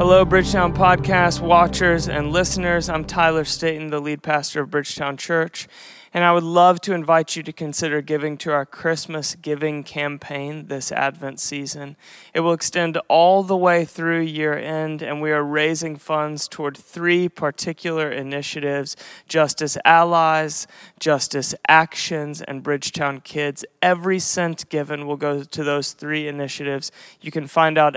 Hello, Bridgetown Podcast watchers and listeners. I'm Tyler Staton, the lead pastor of Bridgetown Church, and I would love to invite you to consider giving to our Christmas giving campaign this Advent season. It will extend all the way through year end, and we are raising funds toward three particular initiatives Justice Allies, Justice Actions, and Bridgetown Kids. Every cent given will go to those three initiatives. You can find out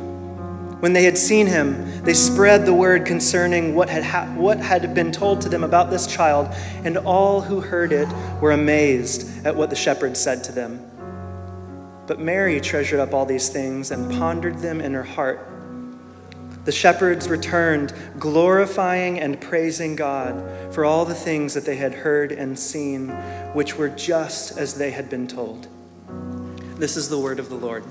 When they had seen him, they spread the word concerning what had, ha- what had been told to them about this child, and all who heard it were amazed at what the shepherds said to them. But Mary treasured up all these things and pondered them in her heart. The shepherds returned, glorifying and praising God for all the things that they had heard and seen, which were just as they had been told. This is the word of the Lord.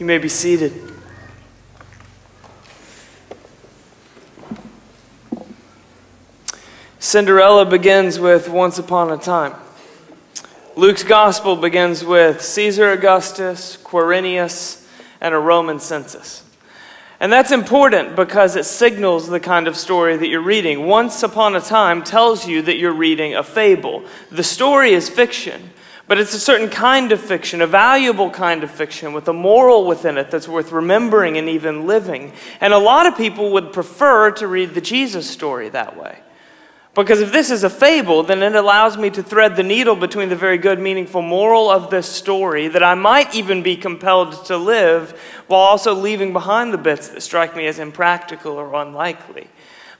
You may be seated. Cinderella begins with Once Upon a Time. Luke's gospel begins with Caesar Augustus, Quirinius, and a Roman census. And that's important because it signals the kind of story that you're reading. Once upon a time tells you that you're reading a fable. The story is fiction, but it's a certain kind of fiction, a valuable kind of fiction with a moral within it that's worth remembering and even living. And a lot of people would prefer to read the Jesus story that way. Because if this is a fable, then it allows me to thread the needle between the very good, meaningful moral of this story that I might even be compelled to live while also leaving behind the bits that strike me as impractical or unlikely.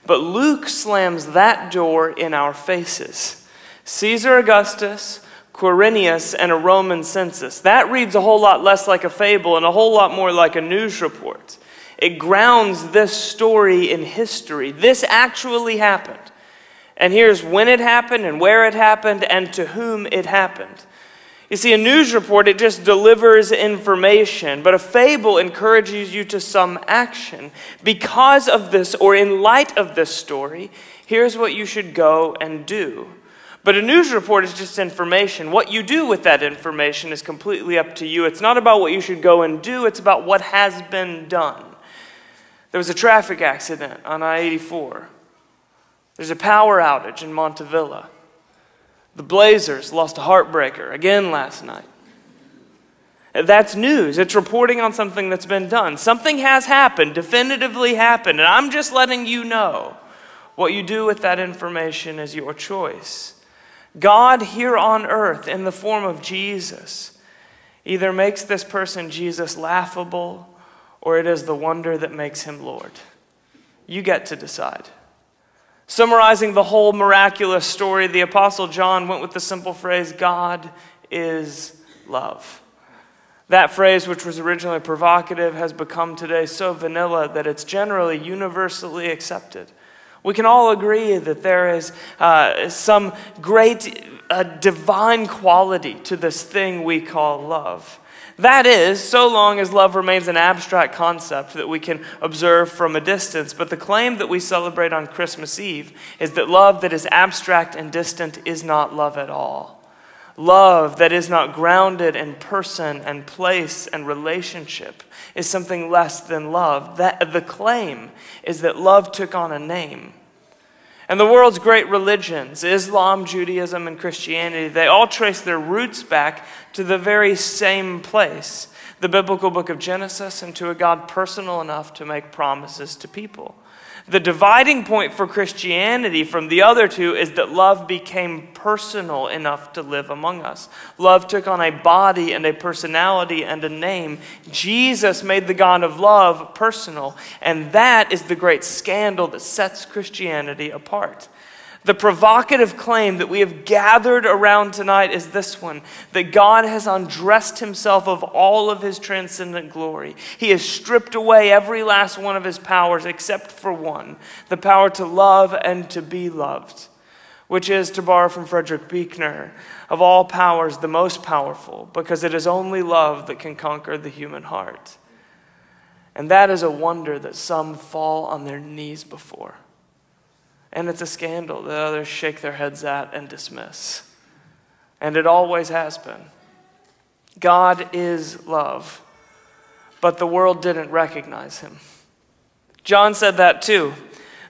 But Luke slams that door in our faces. Caesar Augustus, Quirinius, and a Roman census. That reads a whole lot less like a fable and a whole lot more like a news report. It grounds this story in history. This actually happened. And here's when it happened and where it happened and to whom it happened. You see, a news report, it just delivers information, but a fable encourages you to some action. Because of this, or in light of this story, here's what you should go and do. But a news report is just information. What you do with that information is completely up to you. It's not about what you should go and do, it's about what has been done. There was a traffic accident on I 84. There's a power outage in Montavilla. The Blazers lost a heartbreaker again last night. That's news. It's reporting on something that's been done. Something has happened, definitively happened, and I'm just letting you know. What you do with that information is your choice. God here on earth, in the form of Jesus, either makes this person, Jesus, laughable or it is the wonder that makes him Lord. You get to decide. Summarizing the whole miraculous story, the Apostle John went with the simple phrase God is love. That phrase, which was originally provocative, has become today so vanilla that it's generally universally accepted. We can all agree that there is uh, some great uh, divine quality to this thing we call love. That is, so long as love remains an abstract concept that we can observe from a distance. But the claim that we celebrate on Christmas Eve is that love that is abstract and distant is not love at all. Love that is not grounded in person and place and relationship is something less than love. That, the claim is that love took on a name. And the world's great religions, Islam, Judaism, and Christianity, they all trace their roots back to the very same place the biblical book of Genesis and to a God personal enough to make promises to people. The dividing point for Christianity from the other two is that love became personal enough to live among us. Love took on a body and a personality and a name. Jesus made the God of love personal, and that is the great scandal that sets Christianity apart. The provocative claim that we have gathered around tonight is this one that God has undressed himself of all of his transcendent glory. He has stripped away every last one of his powers except for one the power to love and to be loved, which is, to borrow from Frederick Buechner, of all powers the most powerful, because it is only love that can conquer the human heart. And that is a wonder that some fall on their knees before. And it's a scandal that others shake their heads at and dismiss. And it always has been. God is love, but the world didn't recognize him. John said that too.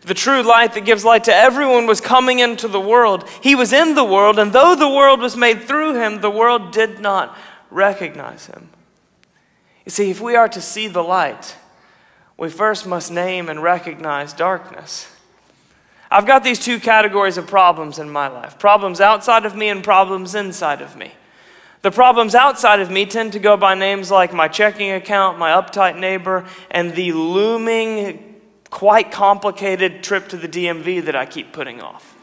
The true light that gives light to everyone was coming into the world. He was in the world, and though the world was made through him, the world did not recognize him. You see, if we are to see the light, we first must name and recognize darkness. I've got these two categories of problems in my life problems outside of me and problems inside of me. The problems outside of me tend to go by names like my checking account, my uptight neighbor, and the looming, quite complicated trip to the DMV that I keep putting off.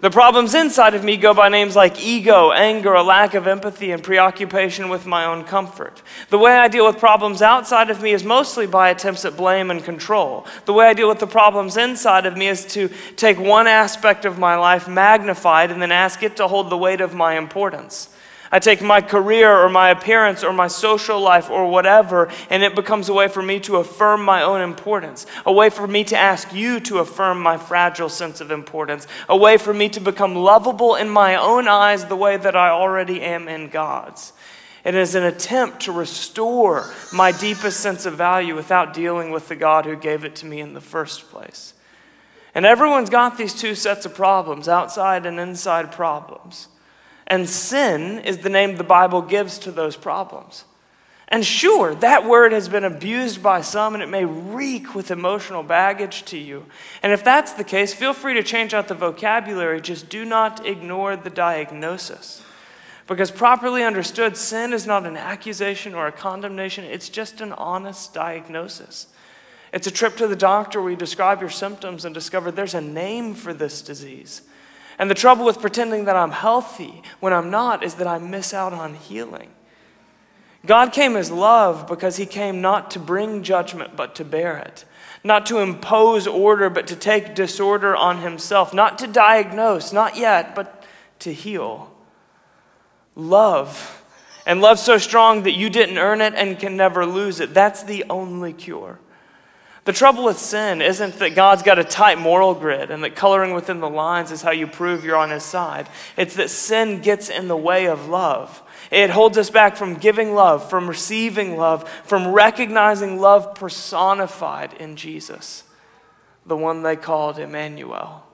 The problems inside of me go by names like ego, anger, a lack of empathy, and preoccupation with my own comfort. The way I deal with problems outside of me is mostly by attempts at blame and control. The way I deal with the problems inside of me is to take one aspect of my life magnified and then ask it to hold the weight of my importance. I take my career or my appearance or my social life or whatever, and it becomes a way for me to affirm my own importance, a way for me to ask you to affirm my fragile sense of importance, a way for me to become lovable in my own eyes the way that I already am in God's. It is an attempt to restore my deepest sense of value without dealing with the God who gave it to me in the first place. And everyone's got these two sets of problems outside and inside problems. And sin is the name the Bible gives to those problems. And sure, that word has been abused by some and it may reek with emotional baggage to you. And if that's the case, feel free to change out the vocabulary. Just do not ignore the diagnosis. Because properly understood, sin is not an accusation or a condemnation, it's just an honest diagnosis. It's a trip to the doctor where you describe your symptoms and discover there's a name for this disease. And the trouble with pretending that I'm healthy when I'm not is that I miss out on healing. God came as love because he came not to bring judgment, but to bear it. Not to impose order, but to take disorder on himself. Not to diagnose, not yet, but to heal. Love. And love so strong that you didn't earn it and can never lose it. That's the only cure. The trouble with sin isn't that God's got a tight moral grid and that coloring within the lines is how you prove you're on his side. It's that sin gets in the way of love. It holds us back from giving love, from receiving love, from recognizing love personified in Jesus, the one they called Emmanuel.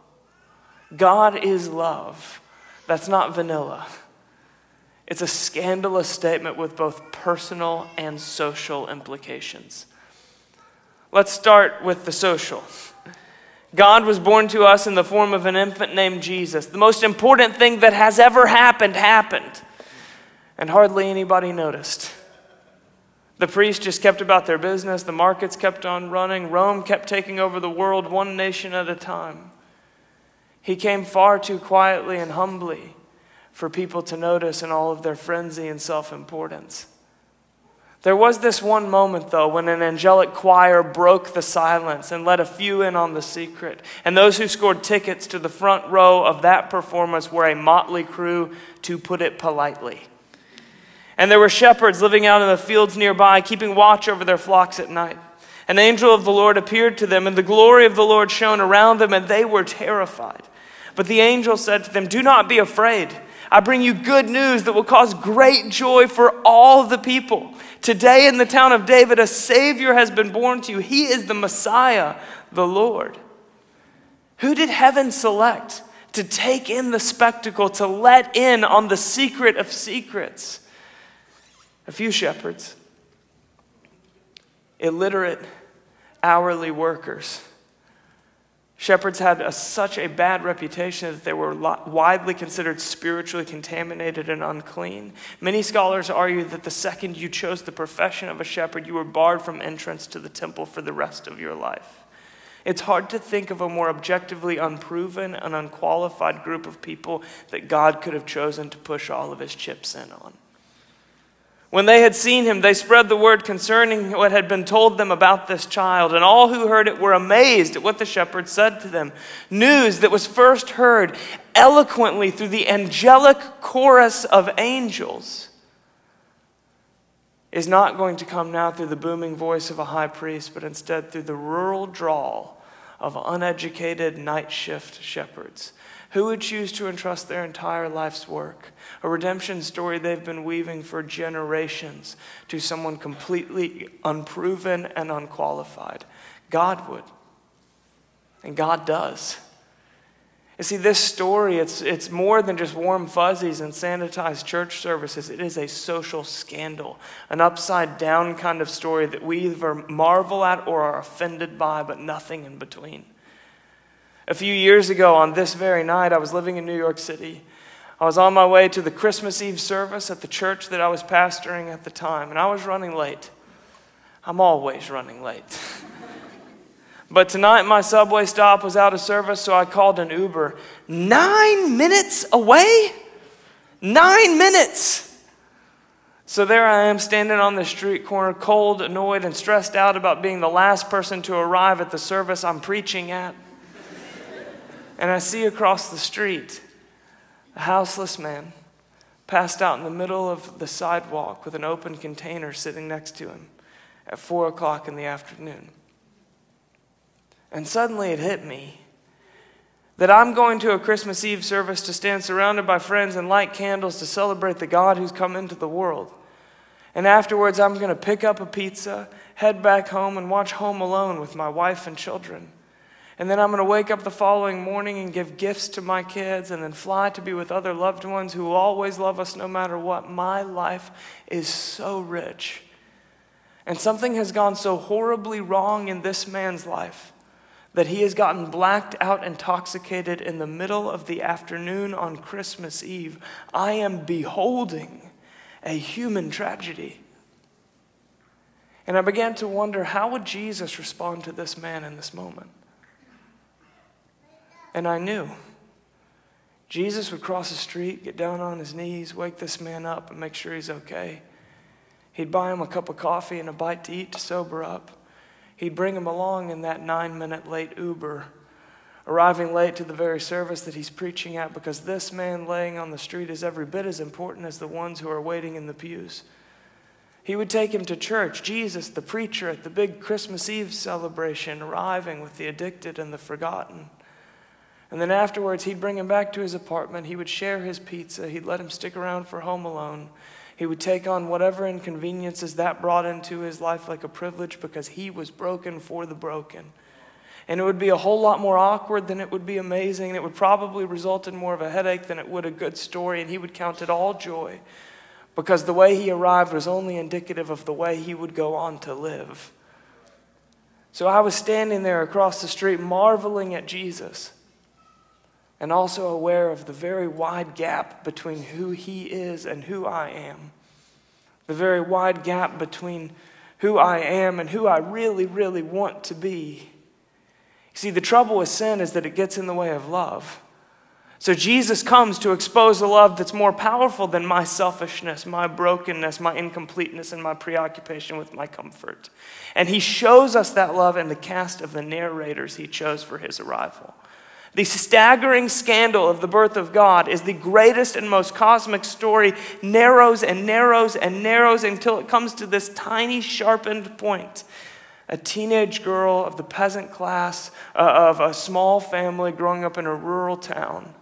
God is love. That's not vanilla. It's a scandalous statement with both personal and social implications. Let's start with the social. God was born to us in the form of an infant named Jesus. The most important thing that has ever happened happened. And hardly anybody noticed. The priests just kept about their business, the markets kept on running, Rome kept taking over the world one nation at a time. He came far too quietly and humbly for people to notice in all of their frenzy and self importance. There was this one moment, though, when an angelic choir broke the silence and let a few in on the secret. And those who scored tickets to the front row of that performance were a motley crew, to put it politely. And there were shepherds living out in the fields nearby, keeping watch over their flocks at night. An angel of the Lord appeared to them, and the glory of the Lord shone around them, and they were terrified. But the angel said to them, Do not be afraid. I bring you good news that will cause great joy for all the people. Today in the town of David, a Savior has been born to you. He is the Messiah, the Lord. Who did heaven select to take in the spectacle, to let in on the secret of secrets? A few shepherds, illiterate, hourly workers Shepherds had a, such a bad reputation that they were widely considered spiritually contaminated and unclean. Many scholars argue that the second you chose the profession of a shepherd, you were barred from entrance to the temple for the rest of your life. It's hard to think of a more objectively unproven and unqualified group of people that God could have chosen to push all of his chips in on. When they had seen him, they spread the word concerning what had been told them about this child, and all who heard it were amazed at what the shepherds said to them. News that was first heard eloquently through the angelic chorus of angels is not going to come now through the booming voice of a high priest, but instead through the rural drawl of uneducated night shift shepherds who would choose to entrust their entire life's work, a redemption story they've been weaving for generations, to someone completely unproven and unqualified? God would. And God does. You see, this story, it's, it's more than just warm fuzzies and sanitized church services. It is a social scandal, an upside down kind of story that we either marvel at or are offended by, but nothing in between. A few years ago, on this very night, I was living in New York City. I was on my way to the Christmas Eve service at the church that I was pastoring at the time, and I was running late. I'm always running late. but tonight, my subway stop was out of service, so I called an Uber. Nine minutes away? Nine minutes! So there I am standing on the street corner, cold, annoyed, and stressed out about being the last person to arrive at the service I'm preaching at and I see across the street a houseless man passed out in the middle of the sidewalk with an open container sitting next to him at four o'clock in the afternoon. And suddenly it hit me that I'm going to a Christmas Eve service to stand surrounded by friends and light candles to celebrate the God who's come into the world. And afterwards, I'm going to pick up a pizza, head back home, and watch Home Alone with my wife and children. And then I'm going to wake up the following morning and give gifts to my kids and then fly to be with other loved ones who always love us no matter what. My life is so rich. And something has gone so horribly wrong in this man's life that he has gotten blacked out, intoxicated in the middle of the afternoon on Christmas Eve. I am beholding a human tragedy. And I began to wonder how would Jesus respond to this man in this moment? And I knew. Jesus would cross the street, get down on his knees, wake this man up, and make sure he's okay. He'd buy him a cup of coffee and a bite to eat to sober up. He'd bring him along in that nine minute late Uber, arriving late to the very service that he's preaching at because this man laying on the street is every bit as important as the ones who are waiting in the pews. He would take him to church, Jesus, the preacher, at the big Christmas Eve celebration, arriving with the addicted and the forgotten. And then afterwards, he'd bring him back to his apartment. He would share his pizza. He'd let him stick around for Home Alone. He would take on whatever inconveniences that brought into his life like a privilege because he was broken for the broken. And it would be a whole lot more awkward than it would be amazing. And it would probably result in more of a headache than it would a good story. And he would count it all joy because the way he arrived was only indicative of the way he would go on to live. So I was standing there across the street marveling at Jesus and also aware of the very wide gap between who He is and who I am. The very wide gap between who I am and who I really, really want to be. See, the trouble with sin is that it gets in the way of love. So Jesus comes to expose a love that's more powerful than my selfishness, my brokenness, my incompleteness, and my preoccupation with my comfort. And he shows us that love in the cast of the narrators he chose for his arrival. The staggering scandal of the birth of God is the greatest and most cosmic story, narrows and narrows and narrows until it comes to this tiny, sharpened point. A teenage girl of the peasant class uh, of a small family growing up in a rural town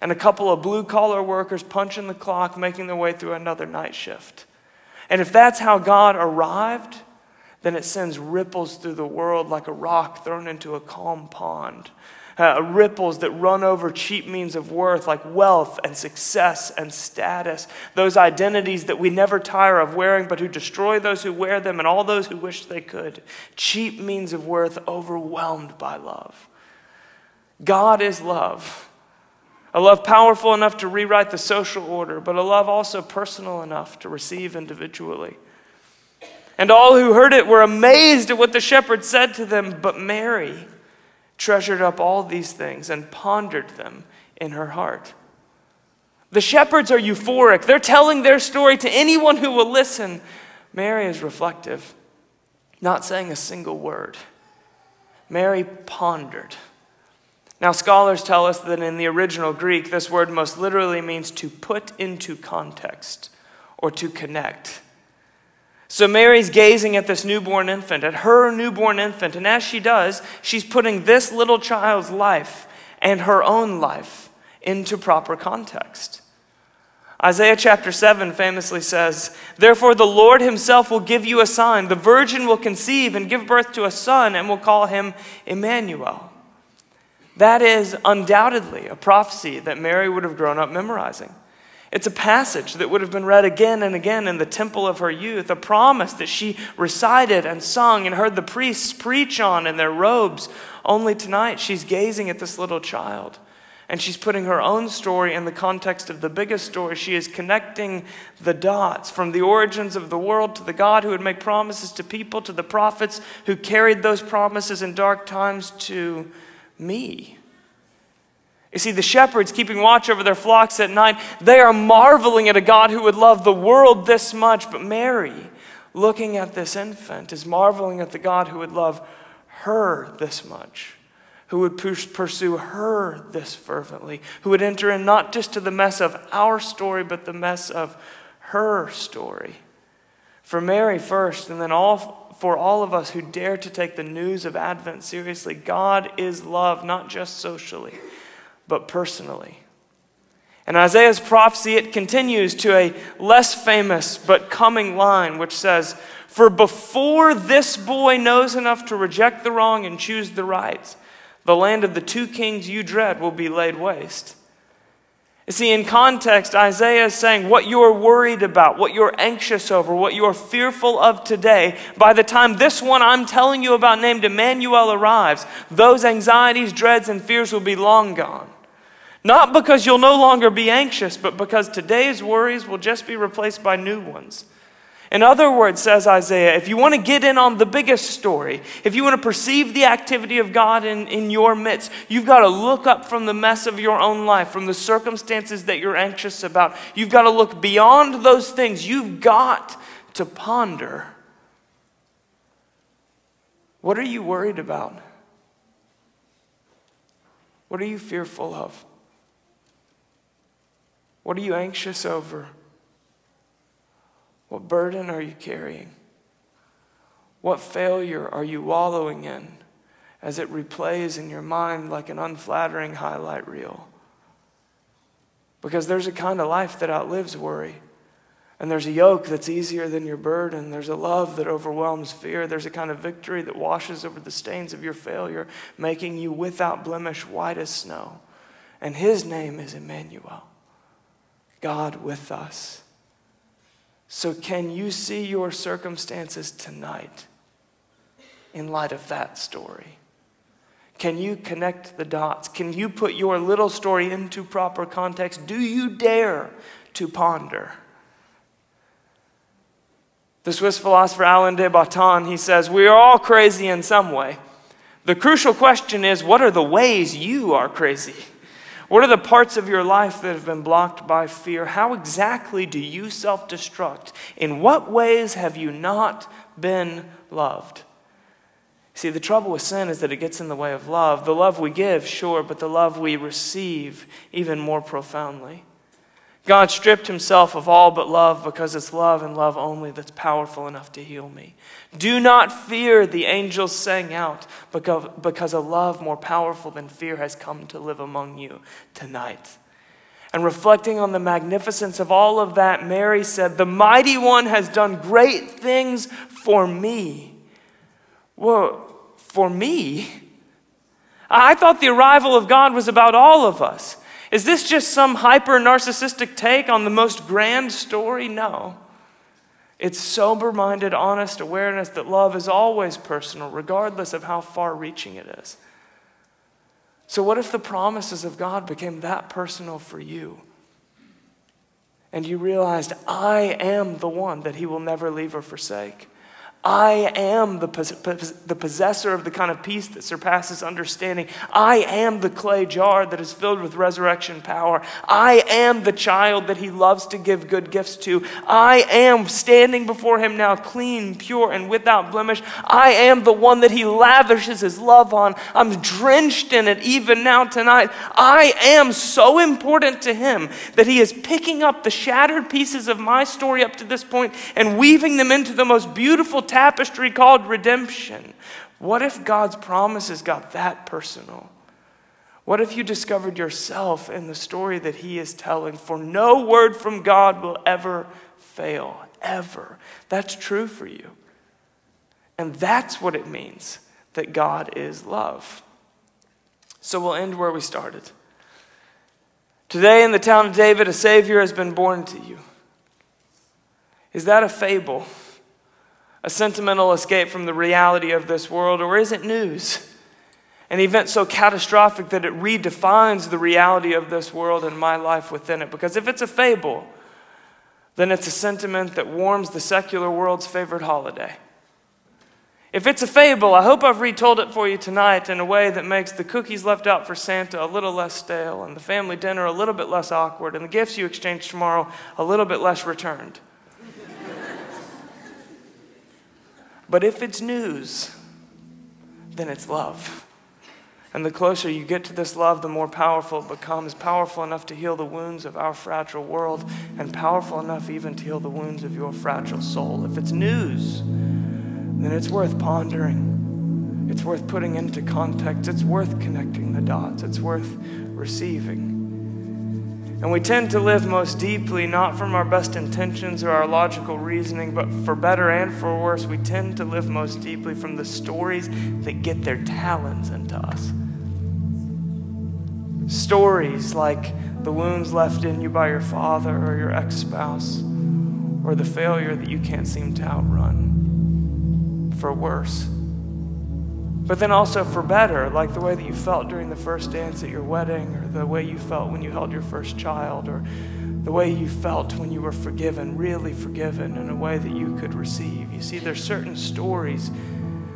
and a couple of blue collar workers punching the clock, making their way through another night shift. And if that's how God arrived, then it sends ripples through the world like a rock thrown into a calm pond. Uh, ripples that run over cheap means of worth like wealth and success and status, those identities that we never tire of wearing, but who destroy those who wear them and all those who wish they could. Cheap means of worth overwhelmed by love. God is love. A love powerful enough to rewrite the social order, but a love also personal enough to receive individually. And all who heard it were amazed at what the shepherd said to them, but Mary treasured up all these things and pondered them in her heart. The shepherds are euphoric. They're telling their story to anyone who will listen. Mary is reflective, not saying a single word. Mary pondered. Now, scholars tell us that in the original Greek, this word most literally means to put into context or to connect. So Mary's gazing at this newborn infant, at her newborn infant, and as she does, she's putting this little child's life and her own life into proper context. Isaiah chapter 7 famously says, Therefore the Lord himself will give you a sign. The virgin will conceive and give birth to a son and will call him Emmanuel. That is undoubtedly a prophecy that Mary would have grown up memorizing. It's a passage that would have been read again and again in the temple of her youth, a promise that she recited and sung and heard the priests preach on in their robes. Only tonight she's gazing at this little child and she's putting her own story in the context of the biggest story. She is connecting the dots from the origins of the world to the God who would make promises to people, to the prophets who carried those promises in dark times to me. You see, the shepherds keeping watch over their flocks at night, they are marveling at a God who would love the world this much. But Mary, looking at this infant, is marveling at the God who would love her this much, who would pursue her this fervently, who would enter in not just to the mess of our story, but the mess of her story. For Mary first, and then all for all of us who dare to take the news of Advent seriously. God is love, not just socially, but personally. And Isaiah's prophecy, it continues to a less famous but coming line, which says, For before this boy knows enough to reject the wrong and choose the right, the land of the two kings you dread will be laid waste. You see, in context, Isaiah is saying what you're worried about, what you're anxious over, what you're fearful of today, by the time this one I'm telling you about named Emmanuel arrives, those anxieties, dreads, and fears will be long gone. Not because you'll no longer be anxious, but because today's worries will just be replaced by new ones. In other words, says Isaiah, if you want to get in on the biggest story, if you want to perceive the activity of God in, in your midst, you've got to look up from the mess of your own life, from the circumstances that you're anxious about. You've got to look beyond those things. You've got to ponder. What are you worried about? What are you fearful of? What are you anxious over? What burden are you carrying? What failure are you wallowing in as it replays in your mind like an unflattering highlight reel? Because there's a kind of life that outlives worry. And there's a yoke that's easier than your burden. There's a love that overwhelms fear. There's a kind of victory that washes over the stains of your failure, making you without blemish white as snow. And his name is Emmanuel, God with us. So, can you see your circumstances tonight in light of that story? Can you connect the dots? Can you put your little story into proper context? Do you dare to ponder? The Swiss philosopher Alain de Botton, he says, We are all crazy in some way. The crucial question is what are the ways you are crazy? What are the parts of your life that have been blocked by fear? How exactly do you self destruct? In what ways have you not been loved? See, the trouble with sin is that it gets in the way of love. The love we give, sure, but the love we receive, even more profoundly. God stripped himself of all but love because it's love and love only that's powerful enough to heal me. Do not fear, the angels sang out, because, because a love more powerful than fear has come to live among you tonight. And reflecting on the magnificence of all of that, Mary said, The mighty one has done great things for me. Well, for me? I thought the arrival of God was about all of us. Is this just some hyper narcissistic take on the most grand story? No. It's sober minded, honest awareness that love is always personal, regardless of how far reaching it is. So, what if the promises of God became that personal for you? And you realized, I am the one that He will never leave or forsake. I am the, the possessor of the kind of peace that surpasses understanding. I am the clay jar that is filled with resurrection power. I am the child that he loves to give good gifts to. I am standing before him now, clean, pure, and without blemish. I am the one that he lavishes his love on. I'm drenched in it even now tonight. I am so important to him that he is picking up the shattered pieces of my story up to this point and weaving them into the most beautiful tapestry called redemption. What if God's promises got that personal? What if you discovered yourself in the story that He is telling? For no word from God will ever fail, ever. That's true for you. And that's what it means that God is love. So we'll end where we started. Today, in the town of David, a Savior has been born to you. Is that a fable? A sentimental escape from the reality of this world, or is it news? An event so catastrophic that it redefines the reality of this world and my life within it. Because if it's a fable, then it's a sentiment that warms the secular world's favorite holiday. If it's a fable, I hope I've retold it for you tonight in a way that makes the cookies left out for Santa a little less stale, and the family dinner a little bit less awkward, and the gifts you exchange tomorrow a little bit less returned. But if it's news, then it's love. And the closer you get to this love, the more powerful it becomes. Powerful enough to heal the wounds of our fragile world, and powerful enough even to heal the wounds of your fragile soul. If it's news, then it's worth pondering. It's worth putting into context. It's worth connecting the dots. It's worth receiving. And we tend to live most deeply not from our best intentions or our logical reasoning, but for better and for worse, we tend to live most deeply from the stories that get their talons into us. Stories like the wounds left in you by your father or your ex spouse, or the failure that you can't seem to outrun. For worse, but then also for better, like the way that you felt during the first dance at your wedding, or the way you felt when you held your first child, or the way you felt when you were forgiven, really forgiven, in a way that you could receive. You see, there's certain stories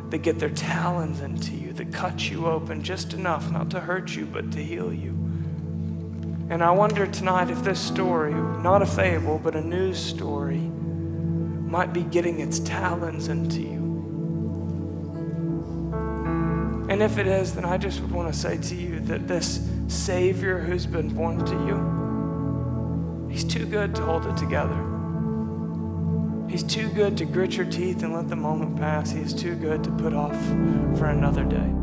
that get their talons into you, that cut you open just enough, not to hurt you, but to heal you. And I wonder tonight if this story, not a fable, but a news story, might be getting its talons into you and if it is, then I just would want to say to you that this Savior who's been born to you, He's too good to hold it together. He's too good to grit your teeth and let the moment pass. He is too good to put off for another day.